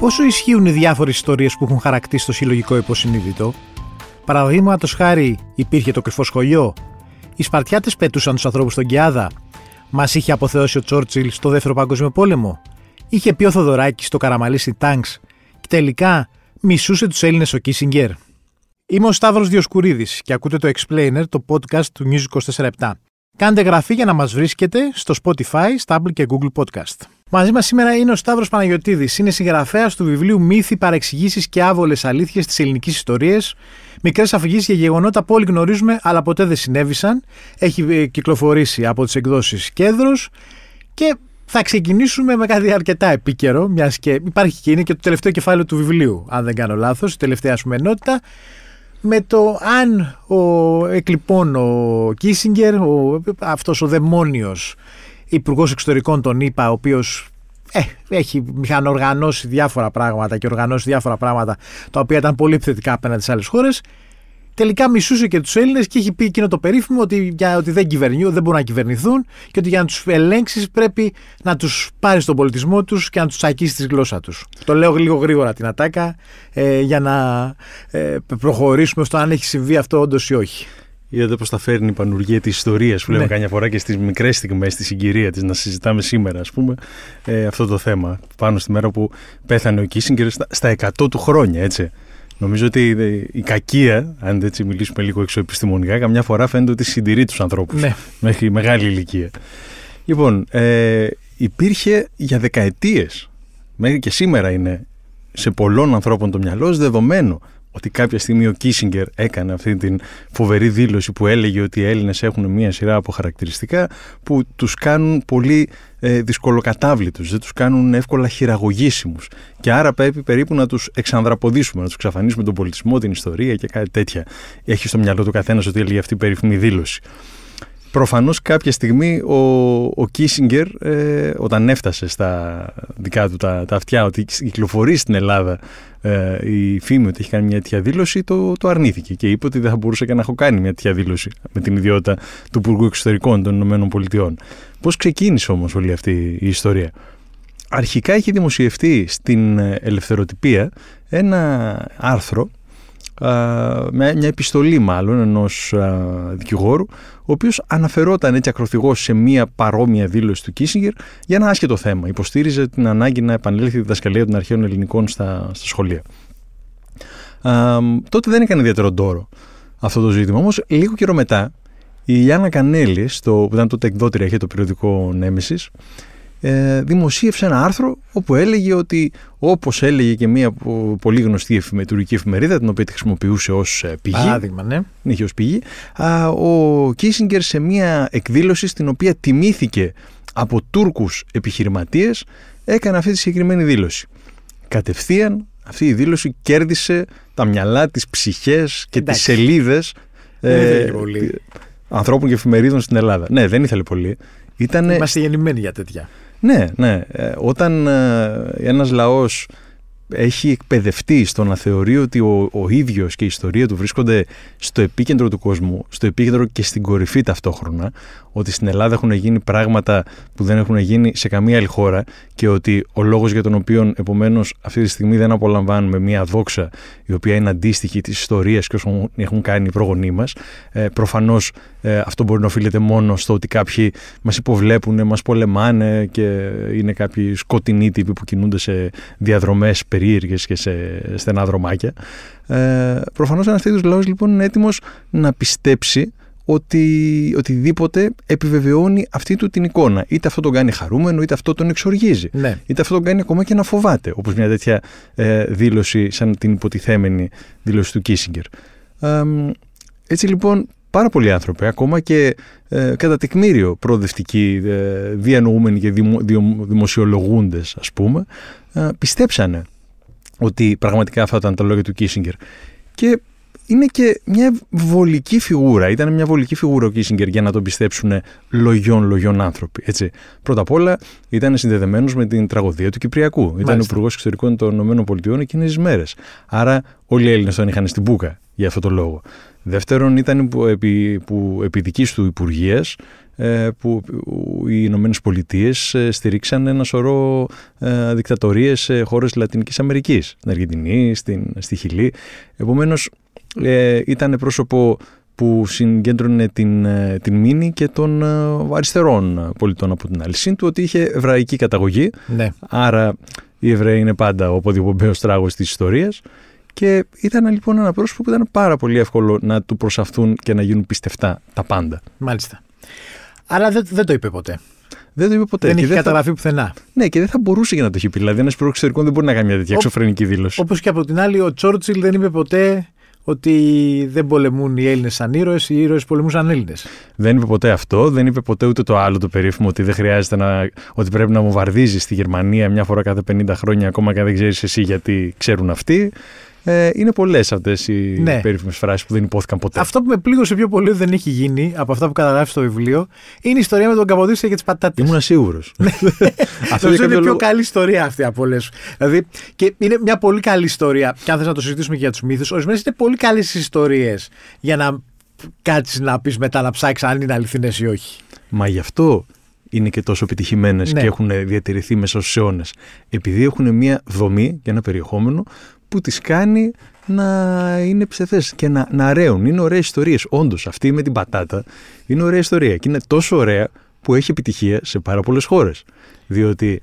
Πόσο ισχύουν οι διάφορες ιστορίες που έχουν χαρακτήσει το συλλογικό υποσυνείδητο; Παραδείγματος χάρη, υπήρχε το κρυφό σχολείο. Οι Σπαρτιάτες πετούσαν τους ανθρώπους στον Κιάδα. Μας είχε αποθεώσει ο Τσόρτσιλ στο δεύτερο Παγκόσμιο Πόλεμο. Είχε πει ο Θοδωράκης στο καραμαλίσι Τάγκς. Και τελικά μισούσε τους Έλληνες ο Κίσιγκερ. Είμαι ο Σταύρος Διοσκουρίδης και ακούτε το Explainer, το podcast του News 24 Κάντε γραφή για να μας βρίσκετε στο Spotify, Stable και Google Podcast. Μαζί μας σήμερα είναι ο Σταύρος Παναγιωτίδης. Είναι συγγραφέας του βιβλίου Μύθοι, Παρεξηγήσεις και Άβολες Αλήθειες της Ελληνικής Ιστορίας. Μικρές αφηγήσεις για γεγονότα που όλοι γνωρίζουμε αλλά ποτέ δεν συνέβησαν. Έχει ε, κυκλοφορήσει από τις εκδόσεις Κέντρος και θα ξεκινήσουμε με κάτι αρκετά επίκαιρο, μιας και υπάρχει και είναι και το τελευταίο κεφάλαιο του βιβλίου, αν δεν κάνω λάθος, η τελευταία σου ενότητα, με το αν ο εκλειπών ο Κίσιγκερ, ο, αυτός ο δαιμόνιος υπουργός εξωτερικών τον είπα, ο οποίος ε, έχει μηχανοργανώσει διάφορα πράγματα και οργανώσει διάφορα πράγματα τα οποία ήταν πολύ επιθετικά απέναντι σε άλλες χώρες τελικά μισούσε και τους Έλληνες και έχει πει εκείνο το περίφημο ότι, για, ότι δεν, κυβερνούν, δεν μπορούν να κυβερνηθούν και ότι για να τους ελέγξεις πρέπει να τους πάρεις τον πολιτισμό τους και να τους τσακίσεις τη γλώσσα τους. Το λέω λίγο γρήγορα την ατάκα ε, για να ε, προχωρήσουμε στο αν έχει συμβεί αυτό όντως ή όχι. Είδατε πώς τα φέρνει η πανουργία της ιστορίας που λέμε ναι. καμιά φορά και στις μικρές στιγμές, στη συγκυρία της, να συζητάμε σήμερα, ας πούμε, ε, αυτό το θέμα. Πάνω στη μέρα που πέθανε ο Κίσιγκερ στα, στα 100 του χρόνια, έτσι. Νομίζω ότι η κακία, αν έτσι μιλήσουμε λίγο εξωεπιστημονικά, καμιά φορά φαίνεται ότι συντηρεί τους ανθρώπους ναι. μέχρι μεγάλη ηλικία. Λοιπόν, ε, υπήρχε για δεκαετίες, μέχρι και σήμερα είναι σε πολλών ανθρώπων το μυαλό δεδομένο ότι κάποια στιγμή ο Κίσιγκερ έκανε αυτή την φοβερή δήλωση που έλεγε ότι οι Έλληνες έχουν μία σειρά από χαρακτηριστικά που τους κάνουν πολύ ε, δυσκολοκατάβλητους, δεν τους κάνουν εύκολα χειραγωγήσιμους και άρα πρέπει περίπου να τους εξανδραποδίσουμε, να τους εξαφανίσουμε τον πολιτισμό, την ιστορία και κάτι τέτοια. Έχει στο μυαλό του καθένας ότι έλεγε αυτή η περίφημη δήλωση. Προφανώς κάποια στιγμή ο, ο Κίσιγκερ ε, όταν έφτασε στα δικά του τα, τα αυτιά ότι κυκλοφορεί στην Ελλάδα ε, η φήμη ότι έχει κάνει μια τέτοια δήλωση το, το αρνήθηκε και είπε ότι δεν θα μπορούσε και να έχω κάνει μια τέτοια δήλωση με την ιδιότητα του Υπουργού Εξωτερικών των Ηνωμένων Πολιτειών. Πώς ξεκίνησε όμως όλη αυτή η ιστορία; Αρχικά είχε δημοσιευτεί στην ελευθεροτυπία ένα άρθρο μια επιστολή μάλλον ενός δικηγόρου ο οποίος αναφερόταν έτσι ακροθυγός σε μια παρόμοια δήλωση του Κίσιγκερ για ένα άσχετο θέμα. Υποστήριζε την ανάγκη να επανέλθει η διδασκαλία των αρχαίων ελληνικών στα, στα σχολεία. Α, τότε δεν έκανε ιδιαίτερο ντόρο αυτό το ζήτημα. Όμως λίγο καιρό μετά η Γιάννα Κανέλη, στο, που ήταν τότε εκδότρια, είχε το περιοδικό Νέμεσης, ε, δημοσίευσε ένα άρθρο όπου έλεγε ότι όπως έλεγε και μια πολύ γνωστή εφημετουργική εφημερίδα την οποία τη χρησιμοποιούσε ως ε, πηγή Παράδειγμα, ναι. είχε ως πηγή ο Κίσιγκερ σε μια εκδήλωση στην οποία τιμήθηκε από Τούρκους επιχειρηματίες έκανε αυτή τη συγκεκριμένη δήλωση κατευθείαν αυτή η δήλωση κέρδισε τα μυαλά, τις ψυχές και Εντάξει. τις σελίδες ε, ανθρώπων και εφημερίδων στην Ελλάδα. Ναι, δεν ήθελε πολύ. Ήτανε... Είμαστε γεννημένοι για τέτοια. Ναι, ναι. Ε, όταν ε, ένας λαός έχει εκπαιδευτεί στο να θεωρεί ότι ο, ο ίδιος και η ιστορία του βρίσκονται στο επίκεντρο του κόσμου, στο επίκεντρο και στην κορυφή ταυτόχρονα, ότι στην Ελλάδα έχουν γίνει πράγματα που δεν έχουν γίνει σε καμία άλλη χώρα και ότι ο λόγος για τον οποίο επομένως αυτή τη στιγμή δεν απολαμβάνουμε μια δόξα η οποία είναι αντίστοιχη της ιστορίας και όσων έχουν κάνει οι προγονείς μας, ε, προφανώς ε, αυτό μπορεί να οφείλεται μόνο στο ότι κάποιοι μας υποβλέπουν, μας πολεμάνε και είναι κάποιοι σκοτεινοί τύποι που κινούνται σε διαδρομές περίεργες και σε στενά δρομάκια. Ε, προφανώς ένας τέτοιος λαός λοιπόν είναι έτοιμος να πιστέψει ότι οτιδήποτε επιβεβαιώνει αυτή του την εικόνα. Είτε αυτό τον κάνει χαρούμενο, είτε αυτό τον εξοργίζει. Ναι. Είτε αυτό τον κάνει ακόμα και να φοβάται, όπως μια τέτοια ε, δήλωση σαν την υποτιθέμενη δήλωση του Κίσιγκερ. Ε, έτσι λοιπόν πάρα πολλοί άνθρωποι, ακόμα και ε, κατά τεκμήριο προοδευτικοί, ε, διανοούμενοι και δημο, δημοσιολογούντες ας πούμε, ε, πιστέψανε ότι πραγματικά αυτά ήταν τα λόγια του Κίσιγκερ. Και είναι και μια βολική φιγούρα. Ήταν μια βολική φιγούρα ο Κίσιγκερ για να τον πιστέψουν λογιών λογιών άνθρωποι. Έτσι. Πρώτα απ' όλα ήταν συνδεδεμένος με την τραγωδία του Κυπριακού. Μάλιστα. Ήταν ο Υπουργός Εξωτερικών των ΗΠΑ εκείνες τις μέρες. Άρα όλοι οι Έλληνες τον είχαν στην μπουκα για αυτό το λόγο. Δεύτερον, ήταν που επί, που επί δικής του υπουργείας ε, που οι Ηνωμένες Πολιτείες ε, στηρίξαν ένα σωρό ε, δικτατορίες σε χώρες Λατινικής Αμερικής, στην Αργεντινή, στην, στη Χιλή. Επομένως, ήταν πρόσωπο που συγκέντρωνε την, την μήνυ και των αριστερών πολιτών από την άλλη. Συν του ότι είχε εβραϊκή καταγωγή, ναι. άρα οι Εβραίοι είναι πάντα ο ποδιοπομπαίος τράγος της ιστορίας και ήταν λοιπόν ένα πρόσωπο που ήταν πάρα πολύ εύκολο να του προσαφθούν και να γίνουν πιστευτά τα πάντα. Μάλιστα. Αλλά δεν, δεν το είπε ποτέ. Δεν το είπε ποτέ. Δεν και έχει καταγραφεί θα... πουθενά. Ναι, και δεν θα μπορούσε για να το έχει πει. Δηλαδή, ένας υπουργό εξωτερικών δεν μπορεί να κάνει μια τέτοια εξωφρενική δήλωση. Όπως και από την άλλη, ο Τσόρτσιλ δεν είπε ποτέ ότι δεν πολεμούν οι Έλληνες σαν ήρωες, οι ήρωες πολεμούν σαν Έλληνες. Δεν είπε ποτέ αυτό. Δεν είπε ποτέ ούτε το άλλο το περίφημο ότι δεν χρειάζεται να. ότι πρέπει να μου βαρδίζει στη Γερμανία μια φορά κάθε 50 χρόνια, ακόμα και αν δεν ξέρεις εσύ γιατί ξέρουν αυτοί. Ε, είναι πολλές αυτές οι ναι. περίφημες φράσεις που δεν υπόθηκαν ποτέ. Αυτό που με πλήγωσε πιο πολύ δεν έχει γίνει από αυτά που καταγράφεις στο βιβλίο είναι η ιστορία με τον Καποδίστρια και τις πατάτες. Ήμουν σίγουρος. Ναι. αυτό είναι η πιο καλή ιστορία αυτή από όλες. Δηλαδή, και είναι μια πολύ καλή ιστορία. Και αν θες να το συζητήσουμε και για τους μύθους, ορισμένες είναι πολύ καλές ιστορίες για να κάτσεις να πεις μετά να ψάξεις αν είναι αληθινές ή όχι. Μα γι' αυτό είναι και τόσο επιτυχημένες ναι. και έχουν διατηρηθεί μέσα στους αιώνες. Επειδή έχουν μια δομή και ένα περιεχόμενο που τις κάνει να είναι ψευδές και να, να ρέουν. Είναι ωραίες ιστορίες. Όντως, αυτή με την πατάτα είναι ωραία ιστορία και είναι τόσο ωραία που έχει επιτυχία σε πάρα πολλές χώρες. Διότι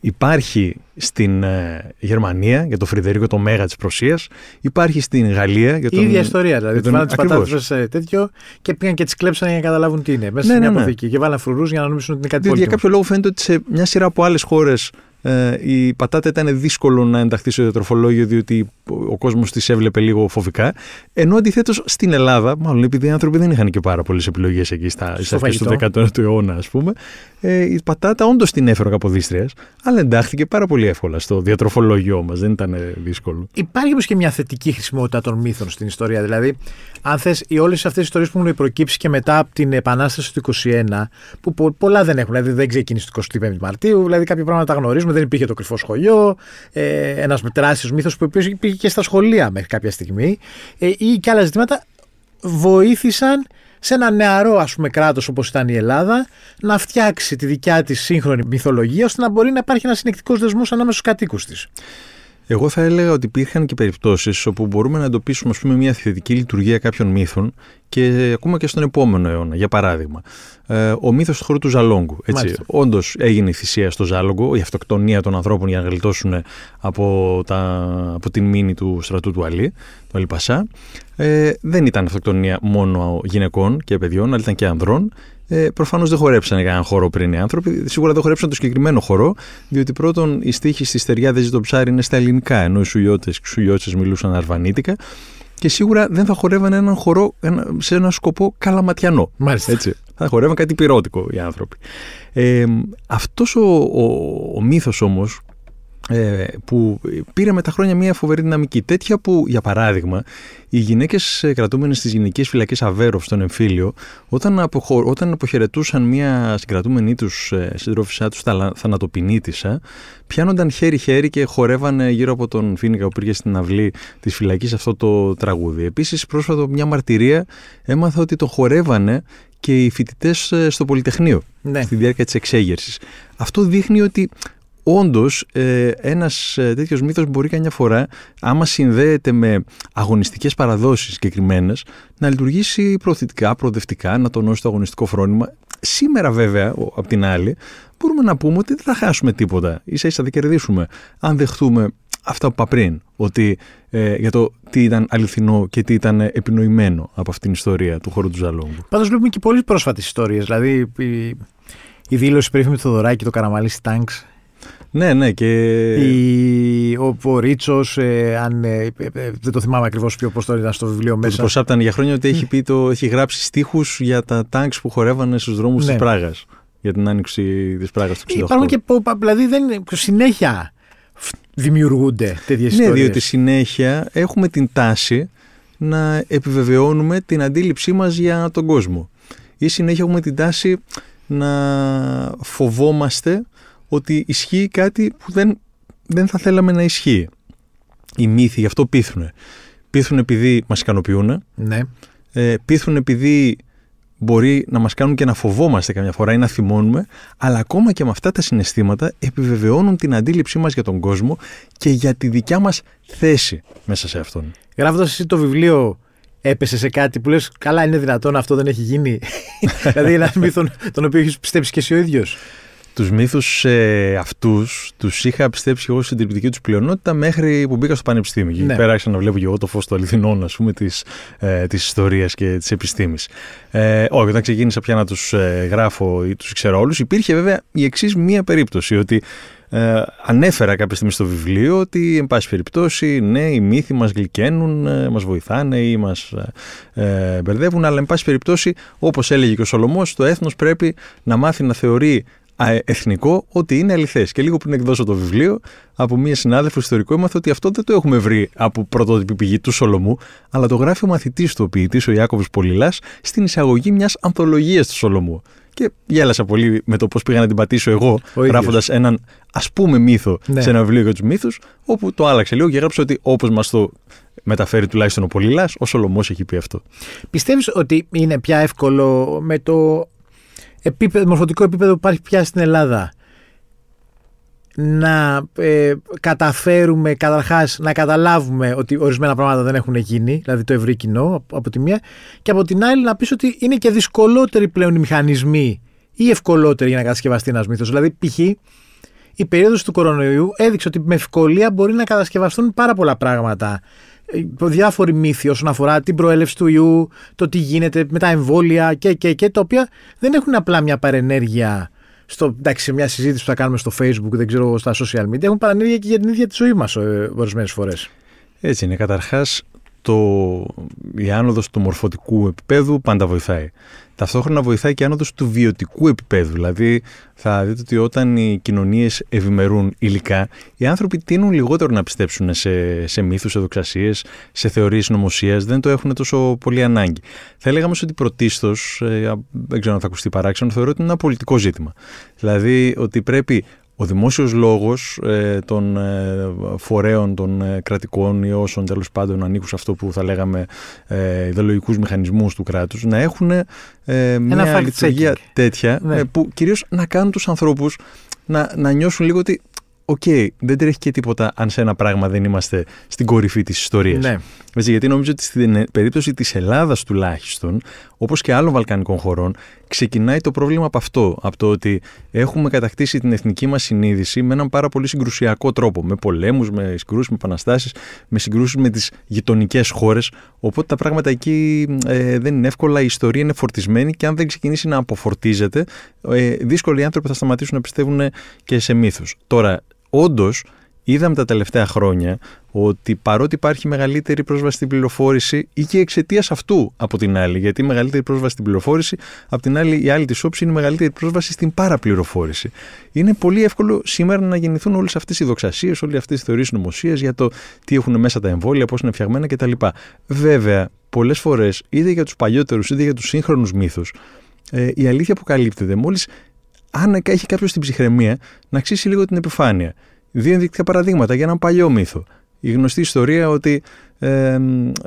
υπάρχει στην ε, Γερμανία για τον Φρυδερίκο το Μέγα της Προσίας, υπάρχει στην Γαλλία για τον... Η ίδια ιστορία, δηλαδή. Τους βάλαν τις πατάτες σε τέτοιο και πήγαν και τις κλέψαν για να καταλάβουν τι είναι. Μέσα ναι, σε μια ναι, ναι. αποθήκη και βάλαν φρουρούς για να νομίσουν ότι είναι κάτι Διότι για κάποιο λόγο φαίνεται ότι σε μια σειρά από άλλες χώρες ε, η πατάτα ήταν δύσκολο να ενταχθεί στο διατροφολόγιο διότι ο κόσμος της έβλεπε λίγο φοβικά. Ενώ αντιθέτως στην Ελλάδα, μάλλον επειδή οι άνθρωποι δεν είχαν και πάρα πολλές επιλογές εκεί στα αρχές του 19ου αιώνα, ας πούμε, ε, η πατάτα όντως την έφερε καποδίστριας, αλλά εντάχθηκε πάρα πολύ εύκολα στο διατροφολόγιό μας. Δεν ήταν δύσκολο. Υπάρχει όμως και μια θετική χρησιμότητα των μύθων στην ιστορία. Δηλαδή, αν θες, όλες αυτές οι ιστορίες που έχουν προκύψει και μετά από την Επανάσταση του 21, που πολλά δεν έχουν, δηλαδή δεν ξεκίνησε το 25 Μαρτίου, δηλαδή κάποια πράγματα τα γνωρίζουμε, δεν υπήρχε το κρυφό σχολείο, ε, ένας τεράστιος μύθος που υπήρχε και στα σχολεία μέχρι κάποια στιγμή, ε, ή και άλλα ζητήματα βοήθησαν σε ένα νεαρό ας πούμε κράτος όπως ήταν η Ελλάδα να φτιάξει τη δικιά της σύγχρονη μυθολογία ώστε να μπορεί να υπάρχει ένας συνεκτικός δεσμός ανάμεσα στους κατοίκους της. Εγώ θα έλεγα ότι υπήρχαν και περιπτώσεις όπου μπορούμε να εντοπίσουμε ας πούμε, μια θετική λειτουργία κάποιων μύθων και ακόμα και στον επόμενο αιώνα. Για παράδειγμα, ε, ο μύθος του χώρου του Ζαλόγκου. Όντως έγινε η θυσία στο Ζάλογκο, η αυτοκτονία των ανθρώπων για να γλιτώσουν από, τα, από την μήνυ του στρατού του Αλή, του Αλιπασά. Ε, δεν ήταν αυτοκτονία μόνο γυναικών και παιδιών, αλλά ήταν και ανδρών. Ε, Προφανώς δεν χορέψανε κανέναν χώρο πριν οι άνθρωποι. Σίγουρα δεν χορέψαν το συγκεκριμένο χώρο, διότι πρώτον η στίχη στη στεριά δεν το ψάρι είναι στα ελληνικά, ενώ οι σουλιώτες και σουλιώτσε μιλούσαν αρβανίτικα. Και σίγουρα δεν θα χορεύανε έναν χορό σε ένα σκοπό καλαματιανό. Μάλιστα. Έτσι. Θα χορεύαν κάτι πυρότικο οι άνθρωποι. Ε, αυτός ο, ο, ο μύθος όμως ε, που πήρε με τα χρόνια μια φοβερή δυναμική. Τέτοια που, για παράδειγμα, οι γυναίκες κρατούμενες στις γυναικείε φυλακές Αβέροφ στον εμφύλιο, όταν, αποχω... όταν αποχαιρετούσαν μια συγκρατούμενη τους ε, συντρόφισά τους θανατοποινήτησα, πιάνονταν χέρι-χέρι και χορεύανε γύρω από τον Φίνικα που πήγε στην αυλή της φυλακής αυτό το τραγούδι. Επίσης, πρόσφατα μια μαρτυρία έμαθα ότι το χορεύανε και οι φοιτητές ε, στο Πολυτεχνείο ναι. στη διάρκεια της εξέγερσης. Αυτό δείχνει ότι όντως ε, ένας ε, τέτοιος μύθος μπορεί καμιά φορά, άμα συνδέεται με αγωνιστικές παραδόσεις συγκεκριμένες, να λειτουργήσει προωθητικά, προοδευτικά, να τονώσει το αγωνιστικό φρόνημα. Σήμερα, βέβαια, απ' την άλλη, μπορούμε να πούμε ότι δεν θα χάσουμε τίποτα. σα ίσα θα κερδίσουμε αν δεχτούμε αυτά που είπα πριν, ότι ε, για το τι ήταν αληθινό και τι ήταν επινοημένο από αυτήν την ιστορία του χώρου του Ζαλόγκου. Πάντως βλέπουμε και πολύ πρόσφατες ιστορίες. Δηλαδή η, η δήλωση περίφημη του Θοδωράκη, το καραμαλί Τάγκ, ναι, ναι. Και... Η, ο, ο Ρίτσο, ε, αν, ε, ε, ε, δεν το θυμάμαι ακριβώς πιο πώς το ήταν στο βιβλίο μέσα. Το προσάπταν για χρόνια ότι έχει, πει το, έχει γράψει στίχους για τα τάγκς που χορεύανε στους δρόμους ναι. τη Πράγας. Για την άνοιξη της Πράγας του 1968. Υπάρχουν και. Δηλαδή δεν, συνέχεια δημιουργούνται τέτοιες ιστορίες. Ναι, διότι συνέχεια έχουμε την τάση να επιβεβαιώνουμε την αντίληψή μας για τον κόσμο. Ή συνέχεια έχουμε την τάση να φοβόμαστε ότι ισχύει κάτι που δεν, δεν θα θέλαμε να ισχύει. Οι μύθοι γι' αυτό πείθουν. Πείθουν επειδή μας ικανοποιούν. Ναι. Ε, πείθουν επειδή μπορεί να μας κάνουν και να φοβόμαστε καμιά φορά ή να θυμώνουμε, αλλά ακόμα και με αυτά τα συναισθήματα επιβεβαιώνουν την αντίληψή μας για τον κόσμο και για τη δικιά μας θέση μέσα σε αυτόν. Γράφοντας εσύ το βιβλίο έπεσε σε κάτι που λες καλά είναι δυνατόν αυτό δεν έχει γίνει. δηλαδή ένα μύθο τον οποίο έχεις πιστέψει και εσύ ο ίδιος. Τους μύθους ε, αυτούς τους είχα πιστέψει εγώ στην τριπτική τους πλειονότητα μέχρι που μπήκα στο πανεπιστήμιο. Ναι. Και πέρα άρχισα να βλέπω και εγώ το φως του αληθινών, ας πούμε, της ε, της ιστορίας και της επιστήμης. Ε, όχι, όταν ξεκίνησα πια να τους ε, γράφω ή τους ξέρω όλους, υπήρχε βέβαια η εξής μία περίπτωση. Ότι ε, ανέφερα κάποια στιγμή στο βιβλίο ότι, εν πάση περιπτώσει, ναι, οι μύθοι μας γλυκαίνουν, ε, μας βοηθάνε ή μας ε, μπερδεύουν, αλλά, εν πάση περιπτώσει, όπως έλεγε και ο Σολομός, το έθνος πρέπει να μάθει να θεωρεί εθνικό ότι είναι αληθές. Και λίγο πριν εκδώσω το βιβλίο, από μία συνάδελφο ιστορικό, έμαθα ότι αυτό δεν το έχουμε βρει από πρωτότυπη πηγή του Σολομού, αλλά το γράφει ο μαθητής του, ο ποιητής, ο Ιάκωβος Πολυλάς, στην εισαγωγή μιας ανθολογίας του Σολομού. Και γέλασα πολύ με το πώς πήγα να την πατήσω εγώ, γράφοντας έναν ας πούμε μύθο ναι. σε ένα βιβλίο για τους μύθους, όπου το άλλαξε λίγο και έγραψε ότι όπως μας το μεταφέρει τουλάχιστον ο Πολυλάς, ο Σολομός έχει πει αυτό. Πιστεύεις ότι είναι πια εύκολο με το επίπεδο, μορφωτικό επίπεδο που υπάρχει πια στην Ελλάδα να ε, καταφέρουμε καταρχάς να καταλάβουμε ότι ορισμένα πράγματα δεν έχουν γίνει, δηλαδή το ευρύ κοινό από τη μία και από την άλλη να πεις ότι είναι και δυσκολότεροι πλέον οι μηχανισμοί ή ευκολότεροι για να κατασκευαστεί ένας μύθος. Δηλαδή π.χ. η περίοδος του κορονοϊού έδειξε ότι με ευκολία μπορεί να κατασκευαστούν πάρα πολλά πράγματα ε, διάφοροι μύθοι όσον αφορά την προέλευση του ιού, το τι γίνεται με τα εμβόλια και, και, και, τα οποία δεν έχουν απλά μια παρενέργεια στο, εντάξει, σε μια συζήτηση που θα κάνουμε στο facebook, δεν ξέρω, στα social media, έχουν παρενέργεια και για την ίδια τη ζωή μας ε, ορισμένες φορές. Έτσι είναι. Καταρχάς, το, η άνοδος του μορφωτικού επίπεδου πάντα βοηθάει. Ταυτόχρονα βοηθάει και η άνοδος του βιωτικού επίπεδου. Δηλαδή, θα δείτε ότι όταν οι κοινωνίες ευημερούν υλικά, οι άνθρωποι τείνουν λιγότερο να πιστέψουν σε, σε μύθους, σε δοξασίες, σε θεωρίες νομοσίας, δεν το έχουν τόσο πολύ ανάγκη. Θα έλεγαμε ότι πρωτίστως, ε, δεν ξέρω αν θα ακουστεί παράξενο, θεωρώ ότι είναι ένα πολιτικό ζήτημα. Δηλαδή, ότι πρέπει ο δημόσιος λόγος ε, των ε, φορέων των ε, κρατικών ή όσων τέλος πάντων ανήκουν σε αυτό που θα λέγαμε ε, ιδεολογικούς μηχανισμούς του κράτους να έχουν ε, μια λειτουργία τέτοια ναι. που κυρίως να κάνουν τους ανθρώπους να, να νιώσουν λίγο ότι OK, okay, δεν τρέχει και τίποτα αν σε ένα πράγμα δεν είμαστε στην κορυφή της ιστορίας. Ναι. γιατί νομίζω ότι στην περίπτωση της Ελλάδας τουλάχιστον, όπως και άλλων βαλκανικών χωρών, ξεκινάει το πρόβλημα από αυτό, από το ότι έχουμε κατακτήσει την εθνική μας συνείδηση με έναν πάρα πολύ συγκρουσιακό τρόπο, με πολέμους, με συγκρούσεις, με επαναστάσεις, με συγκρούσεις με τις γειτονικές χώρες, οπότε τα πράγματα εκεί ε, δεν είναι εύκολα, η ιστορία είναι φορτισμένη και αν δεν ξεκινήσει να αποφορτίζεται, ε, δύσκολοι άνθρωποι θα σταματήσουν να πιστεύουν και σε μύθους. Τώρα, όντως είδαμε τα τελευταία χρόνια ότι παρότι υπάρχει μεγαλύτερη πρόσβαση στην πληροφόρηση ή και εξαιτίας αυτού από την άλλη, γιατί η μεγαλύτερη πρόσβαση στην πληροφόρηση, από την άλλη η άλλη της όψη είναι η μεγαλύτερη πρόσβαση στην παραπληροφόρηση. Είναι πολύ εύκολο σήμερα να γεννηθούν όλες αυτές οι δοξασίες, όλες αυτές οι θεωρίες νομοσίας για το τι έχουν μέσα τα εμβόλια, πώς είναι φτιαγμένα κτλ. Βέβαια, πολλές φορές, είτε για τους παλιότερους είτε για τους σύγχρονους μύθους, ε, η αλήθεια που καλύπτεται μόλις αν έχει κάποιος την ψυχραιμία, να αξίσει λίγο την επιφάνεια. Δύο ενδεικτικά παραδείγματα για έναν παλιό μύθο. Η γνωστή ιστορία ότι ε,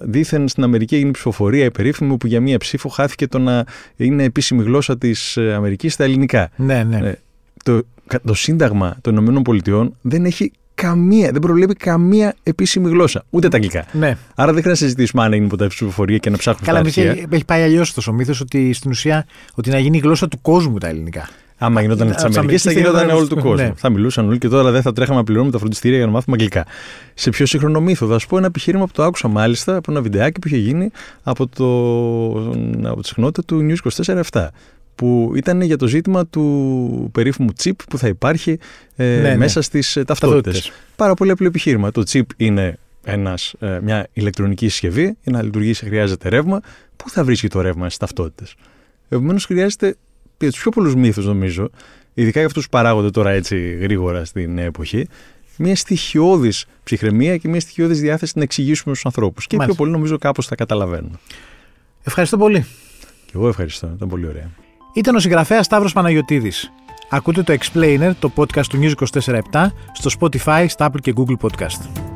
δήθεν στην Αμερική έγινε ψηφοφορία η περίφημη που για μία ψήφο χάθηκε το να είναι επίσημη γλώσσα της ε, Αμερικής στα ελληνικά. Ναι, ναι. Ε, το, το Σύνταγμα των Ηνωμένων Πολιτειών δεν έχει καμία, δεν προβλέπει καμία επίσημη γλώσσα. Ούτε τα αγγλικά. Ναι. Άρα δεν χρειάζεται να συζητήσουμε αν έγινε ποτέ ψηφοφορία και να ψάχνουμε Καλά, τα αρχεία. Έχει πάει αλλιώς το μύθος ότι στην ουσία ότι να γίνει η γλώσσα του κόσμου τα ελληνικά. Άμα γινόταν της Αμερικής, θα γινόταν όλο του κόσμου. Ναι. Θα μιλούσαν όλοι και τώρα δεν θα τρέχαμε να πληρώνουμε τα φροντιστήρια για να μάθουμε αγγλικά. Σε πιο σύγχρονο μύθο, θα σου πω ένα επιχείρημα που το άκουσα μάλιστα από ένα βιντεάκι που είχε γίνει από, το, από τη συχνότητα του News 24-7 που ήταν για το ζήτημα του περίφημου chip που θα υπάρχει ε, ναι, ναι. μέσα στις ε, ταυτότητες. Πάρα πολύ απλό επιχείρημα. Το chip είναι ένας, ε, μια ηλεκτρονική συσκευή, για να λειτουργήσει χρειάζεται ρεύμα. Πού θα βρίσκει το ρεύμα στις ταυτότητες; Επομένως χρειάζεται για τους πιο πολλούς μύθους, νομίζω, ειδικά για αυτούς που παράγονται τώρα έτσι γρήγορα στην εποχή, μια στοιχειώδης ψυχραιμία και μια στοιχειώδης διάθεση να εξηγήσουμε στους ανθρώπους. Και πιο πολύ νομίζω κάπως θα καταλαβαίνουν. Ευχαριστώ πολύ. Και εγώ ευχαριστώ. Ήταν πολύ ωραία. Ήταν ο συγγραφέας Σταύρος Παναγιοτήδη. Ακούτε το Explainer, το podcast του News 24 στο Spotify, στα Apple και Google Podcast.